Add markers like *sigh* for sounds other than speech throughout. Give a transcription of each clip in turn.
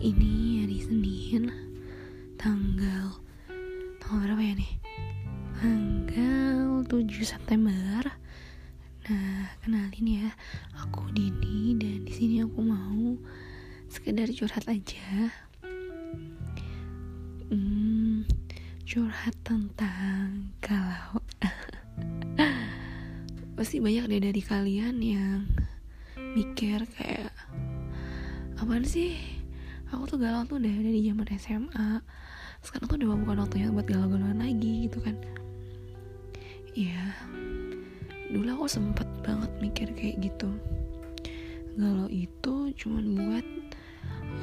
Ini hari Senin Tanggal Tanggal berapa ya nih? Tanggal 7 September. Nah, kenalin ya Aku Dini dan di sini aku mau sekedar curhat aja. Hmm, Curhat tentang kalau *laughs* Pasti banyak deh dari kalian yang mikir kayak apaan sih aku tuh galau tuh udah dari zaman SMA sekarang tuh udah bukan waktunya buat galau-galauan lagi gitu kan. Iya. Dulu aku sempet banget mikir kayak gitu. Galau itu cuman buat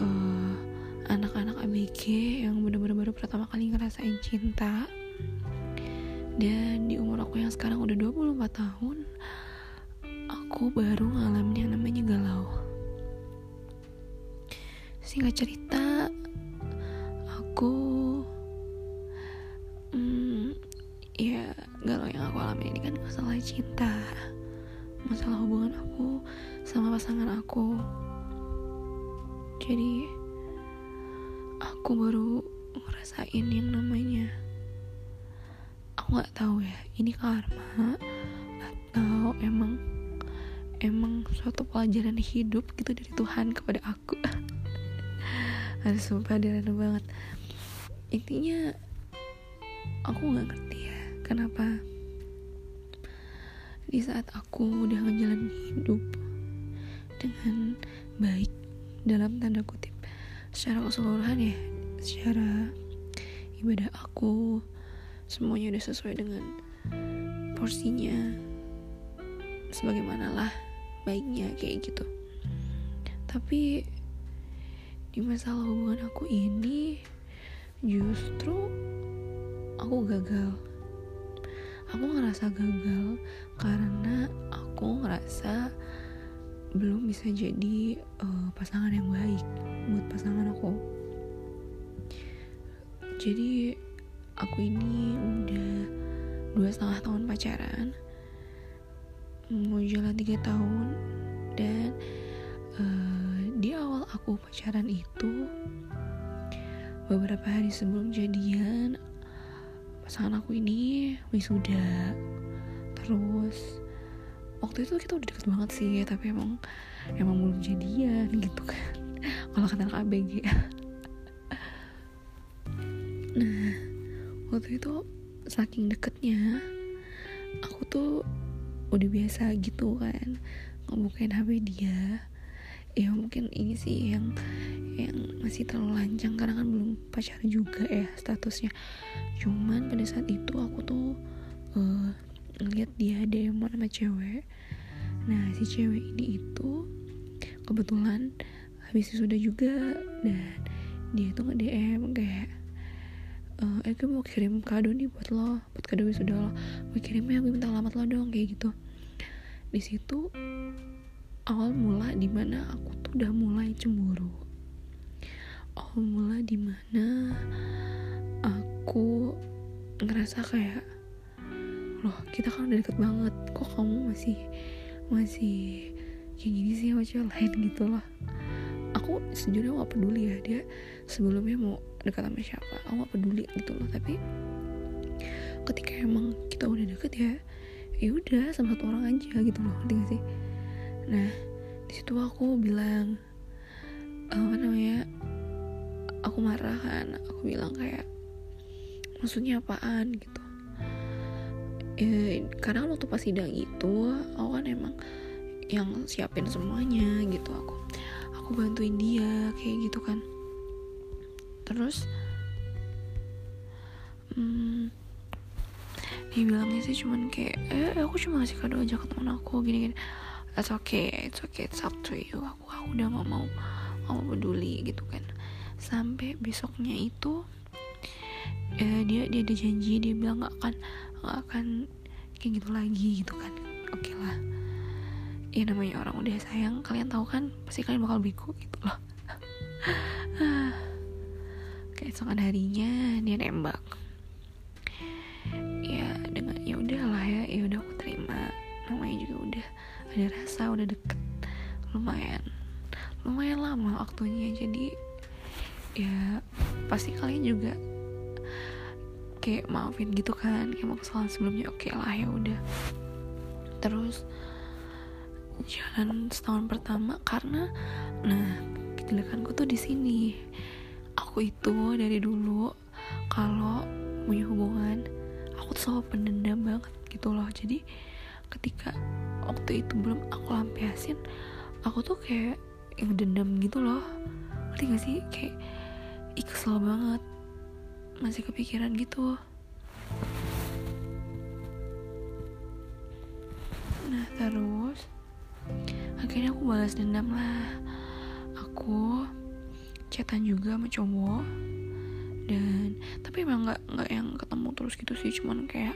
uh, anak-anak ABG yang bener-bener baru pertama kali ngerasain cinta. Dan di umur aku yang sekarang udah 24 tahun aku baru ngalamin yang namanya galau singkat cerita aku hmm, ya galau yang aku alami ini kan masalah cinta masalah hubungan aku sama pasangan aku. Jadi aku baru ngerasain yang namanya aku nggak tahu ya ini karma atau emang emang suatu pelajaran hidup gitu dari Tuhan kepada aku *laughs* harus sumpah dia random banget. Intinya aku nggak ngerti ya kenapa di saat aku udah ngejalanin hidup dengan baik dalam tanda kutip secara keseluruhan ya secara ibadah aku semuanya udah sesuai dengan porsinya sebagaimana lah baiknya kayak gitu. Tapi di masalah hubungan aku ini justru aku gagal. Aku ngerasa gagal karena aku ngerasa belum bisa jadi uh, pasangan yang baik buat pasangan aku. Jadi aku ini udah dua setengah tahun pacaran mau jalan tiga tahun dan uh, di awal aku pacaran itu beberapa hari sebelum jadian pasangan aku ini wisuda. Terus waktu itu kita udah deket banget sih tapi emang emang belum jadian gitu kan. Kalau kata ABG nah waktu itu saking deketnya aku tuh udah biasa gitu kan ngebukain HP dia ya mungkin ini sih yang yang masih terlalu lancang karena kan belum pacaran juga ya statusnya. Cuman pada saat itu aku tuh uh, ngeliat dia DM sama cewek. Nah si cewek ini itu kebetulan habis sudah juga dan dia tuh nge DM kayak uh, eh gue mau kirim kado nih buat lo buat kado wisuda lo. Gue kirimnya gue minta alamat lo dong kayak gitu. Di situ awal mula di mana aku tuh udah mulai cemburu. Awal mula di mana aku ngerasa kayak loh kita kan udah deket banget kok kamu masih masih kayak gini sih sama cewek lain? Gitu loh. Aku sejujurnya gak peduli ya dia sebelumnya mau dekat sama siapa aku gak peduli gitu loh. Tapi ketika emang kita udah deket ya ya udah sama satu orang aja gitu loh ngerti sih nah di situ aku bilang apa namanya aku marah kan. Aku bilang kayak maksudnya apaan? gitu. Eh, karena waktu pas sidang itu aku kan emang yang siapin semuanya gitu. Aku aku bantuin dia kayak gitu kan. Terus hmm, dia bilangnya sih cuman kayak eh aku cuma ngasih kado aja ke teman aku gini gini it's okay it's okay it's up to you. Aku aku udah gak mau mau peduli gitu kan. Sampai besoknya itu eh, dia dia ada janji dia bilang gak akan gak akan kayak gitu lagi gitu kan. Oke okay lah. Ya namanya orang udah sayang kalian tahu kan pasti kalian bakal bego gitu loh. *laughs* Keesokan harinya dia nembak lumayan. Lumayan lama waktunya jadi ya pasti kalian juga kayak maafin gitu kan kayak mau kesalahan sebelumnya oke okay lah ya udah. Terus jalan setahun pertama karena nah kejelekanku tuh di sini. Aku itu dari dulu kalau punya hubungan aku tuh selalu pendendam banget gitu loh. Jadi ketika waktu itu belum aku lampiasin aku tuh kayak yang dendam gitu loh. Ngerti gak sih? Kayak kesel banget. Masih kepikiran gitu. Nah terus akhirnya aku balas dendam lah. Aku chatan juga sama cowok. Dan tapi emang nggak nggak yang ketemu terus gitu sih. Cuman kayak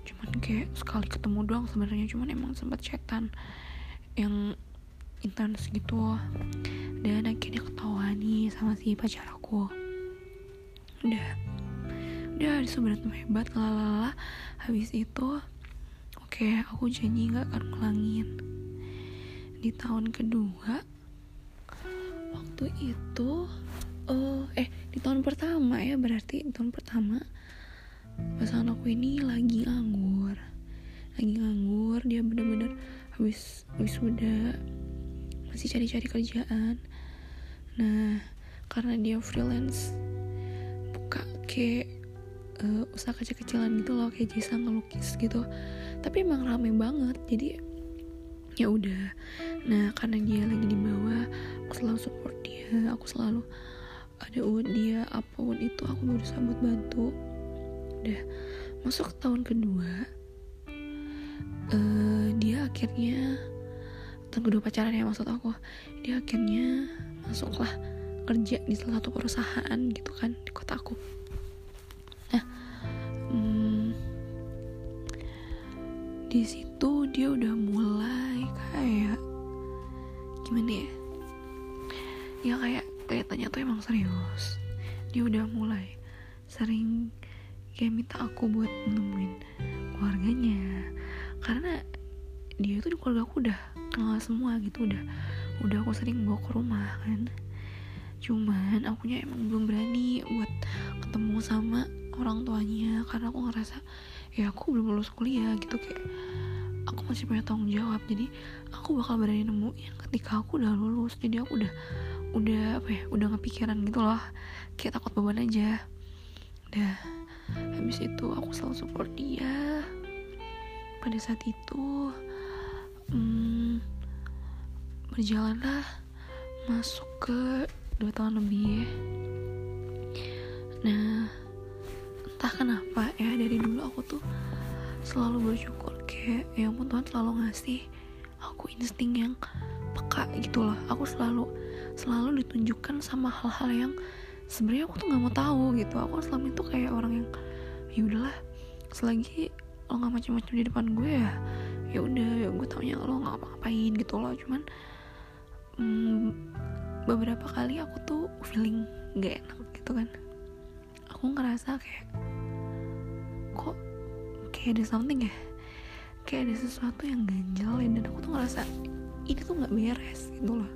cuman kayak sekali ketemu doang sebenarnya. Cuman emang sempat chatan yang intens gitu. Dan akhirnya ketawa nih sama si pacar aku. Udah. Udah berantem hebat lalala. Habis itu oke aku janji nggak akan ulangin di tahun kedua waktu itu uh, eh di tahun pertama ya berarti di tahun pertama pasangan aku ini lagi nganggur. Lagi nganggur dia bener-bener habis wisuda masih cari-cari kerjaan. Nah karena dia freelance buka kayak uh, usaha kecil-kecilan gitu loh kayak jasa ngelukis gitu. Tapi emang rame banget jadi ya udah. Nah karena dia lagi di bawah aku selalu support dia aku selalu ada uang dia apa pun itu aku berusaha buat bantu. Udah masuk ke tahun kedua uh, dia akhirnya tahun kedua pacaran ya maksud aku. Dia akhirnya masuklah kerja di salah satu perusahaan gitu kan di kota aku. Nah hmm, di situ dia udah mulai kayak gimana ya? Ya kayak kelihatannya tuh emang serius. Dia udah mulai sering kayak minta aku buat nemuin keluarganya. Karena dia itu di keluarga aku udah kenal semua gitu udah udah aku sering bawa ke rumah kan. Cuman akunya emang belum berani buat ketemu sama orang tuanya karena aku ngerasa ya aku belum lulus kuliah gitu kayak aku masih punya tanggung jawab. Jadi aku bakal berani nemuin ketika aku udah lulus. Jadi aku udah udah apa ya udah kepikiran gitu loh. Kayak takut beban aja. Udah habis itu aku selalu support dia. Pada saat itu hmm, berjalanlah masuk ke dua tahun lebih nah entah kenapa ya dari dulu aku tuh selalu bersyukur. Kayak ya ampun Tuhan selalu ngasih aku insting yang peka gitu loh. Aku selalu selalu ditunjukkan sama hal-hal yang sebenarnya aku tuh nggak mau tahu gitu. Aku selama itu kayak orang yang ya udahlah selagi lo nggak macam-macam di depan gue ya ya udah ya gue taunya lo nggak apa-apain gitu loh. Cuman hmm, beberapa kali aku tuh feeling gak enak gitu kan. Aku ngerasa kayak kok kayak ada something ya? Kayak ada sesuatu yang ganjel ya dan aku tuh ngerasa ini tuh nggak beres gitu loh.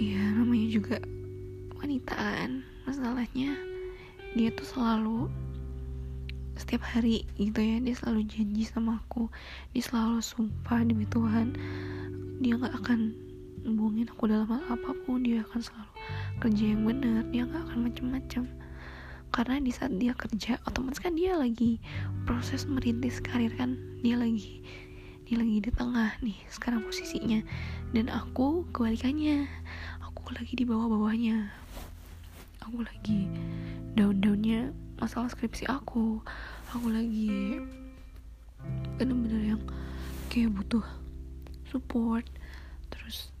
Ya namanya juga wanita kan masalahnya dia tuh selalu setiap hari gitu ya dia selalu janji sama aku dia selalu sumpah demi Tuhan dia nggak akan hubungin aku dalam hal apa pun dia akan selalu kerja yang benar dia nggak akan macem-macem. Karena di saat dia kerja otomatis kan dia lagi proses merintis karir kan dia lagi dia lagi di tengah nih sekarang posisinya. Dan aku kebalikannya aku lagi di bawah-bawahnya aku lagi daun-daunnya masalah skripsi aku. Aku lagi bener-bener yang kayak butuh support. Terus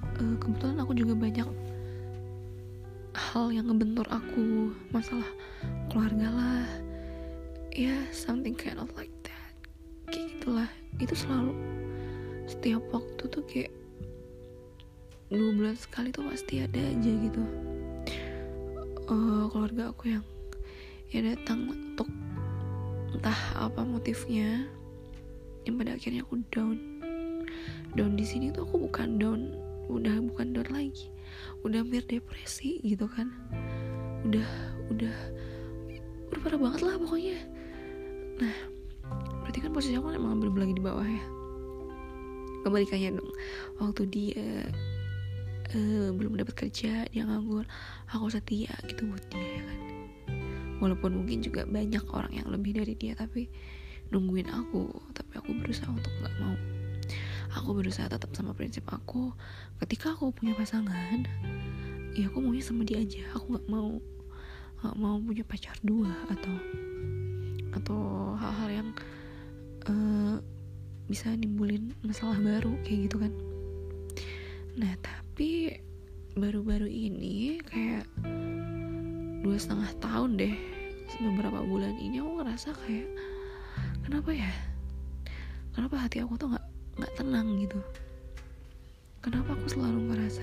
uh, kebetulan aku juga banyak hal yang ngebentur aku. Masalah keluarga lah. Ya yeah, something kind of like that. Kayak gitulah. Itu selalu setiap waktu tuh kayak dua bulan sekali tuh pasti ada aja gitu uh, keluarga aku yang ya datang untuk entah apa motifnya. Yang pada akhirnya aku down. Down di sini tuh aku bukan down. Udah bukan down lagi. Udah hampir depresi gitu kan. Udah udah udah parah banget lah pokoknya. Nah berarti kan posisi aku emang bener lagi di bawah ya. Kebalikannya dong. Waktu dia uh, belum dapat kerja dia nganggur. Aku setia gitu buat dia ya kan? Walaupun mungkin juga banyak orang yang lebih dari dia tapi nungguin aku. Tapi aku berusaha untuk nggak mau. Aku berusaha tetap sama prinsip aku. Ketika aku punya pasangan ya aku maunya sama dia aja. Aku nggak mau gak mau punya pacar dua atau atau hal-hal yang uh, bisa nimbulin masalah baru kayak gitu kan. Nah tapi baru-baru ini kayak dua setengah tahun deh beberapa bulan ini aku ngerasa kayak kenapa ya? Kenapa hati aku tuh nggak nggak tenang gitu? Kenapa aku selalu ngerasa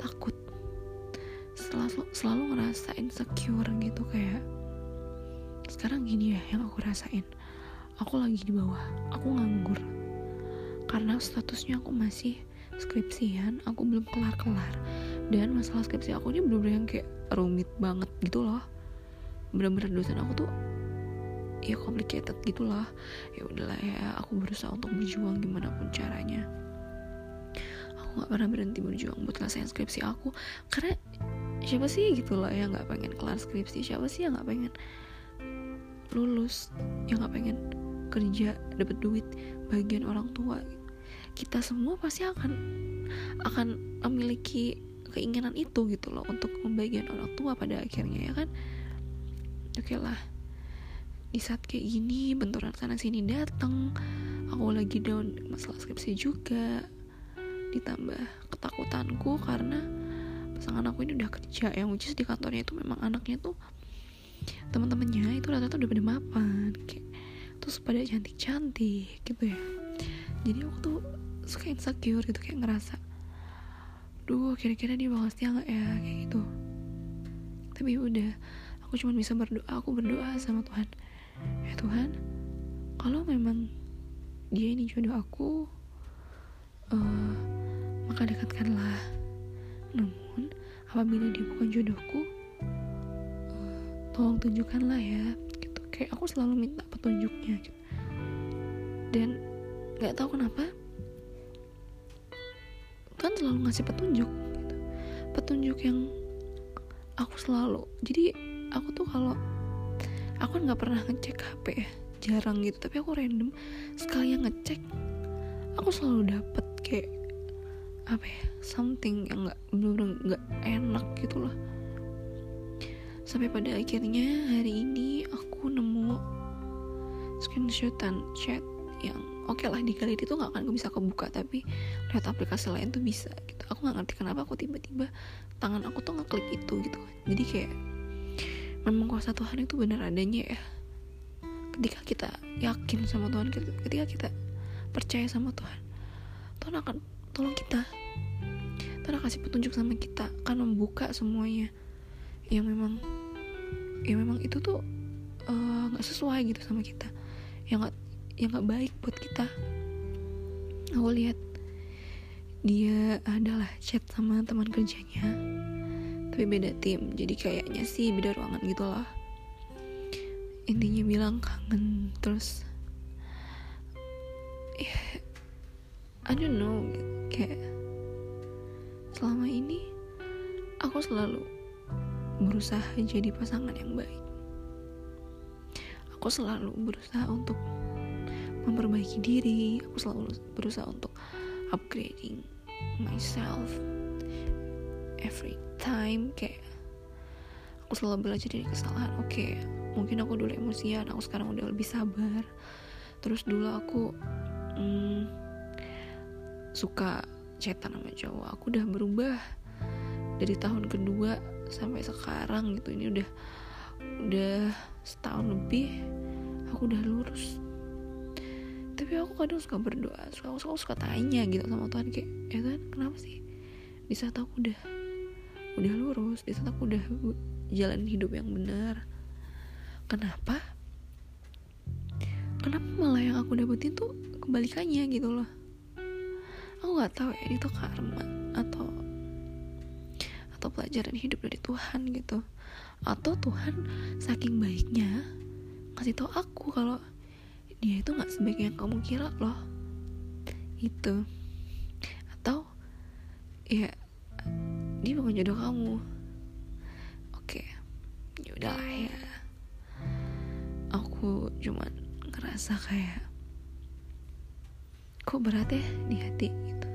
takut? Selalu selalu ngerasa insecure gitu kayak sekarang gini ya yang aku rasain. Aku lagi di bawah aku nganggur. Karena statusnya aku masih skripsian aku belum kelar-kelar. Dan masalah skripsi aku ini bener-bener yang kayak rumit banget gitu loh. Bener-bener dosen aku tuh ya complicated gitulah ya udahlah ya aku berusaha untuk berjuang gimana pun caranya. Aku nggak pernah berhenti berjuang buat ngelesain skripsi aku. Karena siapa sih gitu loh yang nggak pengen kelar skripsi? Siapa sih yang nggak pengen lulus? Yang nggak pengen kerja dapat duit bagian orang tua kita semua pasti akan akan memiliki keinginan itu gitu loh untuk membagian orang tua pada akhirnya ya kan? Oke okay lah di saat kayak gini benturan sana sini datang aku lagi down masalah skripsi juga ditambah ketakutanku karena pasangan aku ini udah kerja yang which di kantornya itu memang anaknya tuh teman-temannya itu rata-rata udah pada mapan kayak terus pada cantik-cantik gitu ya. Jadi aku tuh suka insecure gitu kayak ngerasa duh kira-kira dia bakal setia gak ya? Kayak gitu. Tapi udah aku cuma bisa berdoa aku berdoa sama Tuhan. Ya Tuhan kalau memang dia ini jodoh aku uh, maka dekatkanlah. Namun apabila dia bukan jodohku uh, tolong tunjukkanlah ya gitu. Kayak aku selalu minta petunjuknya gitu. dan nggak tahu kenapa Tuhan selalu ngasih petunjuk gitu. petunjuk yang aku selalu. Jadi aku tuh kalau aku kan nggak pernah ngecek HP ya jarang gitu. Tapi aku random sekali yang ngecek aku selalu dapet kayak apa ya something yang nggak bener nggak enak gitu loh sampai pada akhirnya hari ini aku nemu screenshotan chat yang oke okay lah di galeri itu nggak akan bisa kebuka tapi lewat aplikasi lain tuh bisa gitu. Aku nggak ngerti kenapa aku tiba-tiba tangan aku tuh ngeklik itu gitu. Jadi kayak memang kuasa Tuhan itu benar adanya ya. Ketika kita yakin sama Tuhan ketika kita percaya sama Tuhan Tuhan akan tolong kita. Tuhan akan kasih petunjuk sama kita akan membuka semuanya. Yang memang yang memang itu tuh eh, nggak uh, sesuai gitu sama kita. Yang nggak yang nggak baik buat kita. Aku lihat dia adalah chat sama teman kerjanya tapi beda tim. Jadi kayaknya sih beda ruangan gitu lah intinya bilang kangen terus ya I don't know. Kayak selama ini aku selalu berusaha jadi pasangan yang baik. Aku selalu berusaha untuk memperbaiki diri. Aku selalu berusaha untuk upgrading myself every time kayak aku selalu belajar dari kesalahan. Oke okay, mungkin aku dulu emosian aku sekarang udah lebih sabar. Terus dulu aku hmm, suka cetan sama cowok. Aku udah berubah dari tahun kedua sampai sekarang gitu. Ini udah udah setahun lebih aku udah lurus tapi aku kadang suka berdoa suka aku suka tanya gitu sama Tuhan kayak ya kan kenapa sih di saat aku udah udah lurus di saat aku udah jalan hidup yang benar kenapa kenapa malah yang aku dapetin tuh kebalikannya gitu loh? Aku nggak tahu ya itu karma atau pelajaran hidup dari Tuhan gitu. Atau Tuhan saking baiknya kasih tau aku kalau dia itu nggak sebaik yang kamu kira loh. Itu. Atau ya dia bukan jodoh kamu. Oke ya udahlah ya. Aku cuman ngerasa kayak kok berat ya di hati gitu.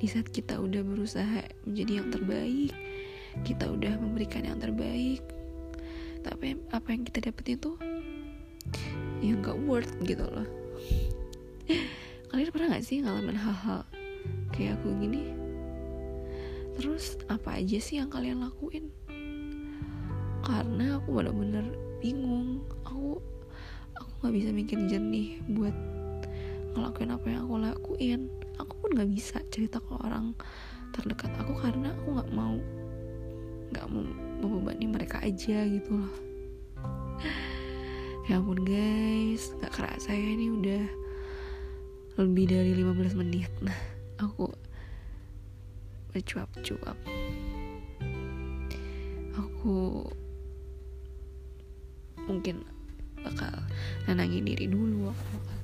Di saat kita udah berusaha menjadi yang terbaik kita udah memberikan yang terbaik tapi apa yang kita dapetin tuh yang gak worth gitu loh. Kalian pernah gak sih ngalamin hal-hal kayak aku gini? Terus apa aja sih yang kalian lakuin? Karena aku bener-bener bingung. Aku aku nggak bisa mikir jernih buat ngelakuin apa yang aku lakuin. Aku pun nggak bisa cerita ke orang terdekat aku karena aku nggak mau nggak mau membebani mereka aja gitu loh ya ampun guys. Nggak kerasa ya ini udah lebih dari 15 menit. Nah aku bercuap-cuap. Aku mungkin bakal nenangin diri dulu. Aku bakal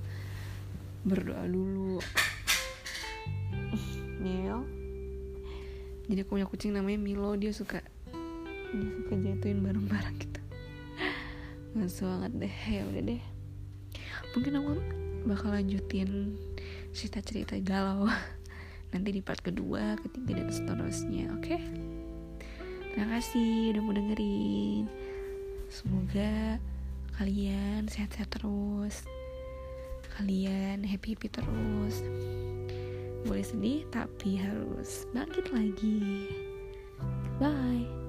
berdoa dulu. Mil. Jadi aku punya kucing namanya Milo. Dia suka dia suka jatuhin barang-barang gitu nggak banget deh. Ya udah deh. Mungkin aku bakal lanjutin cerita-cerita galau *laughs* nanti di part kedua ketiga dan seterusnya oke? Okay? terima kasih udah mau dengerin. Semoga kalian sehat-sehat terus. Kalian happy-happy terus. Boleh sedih tapi harus bangkit lagi. Bye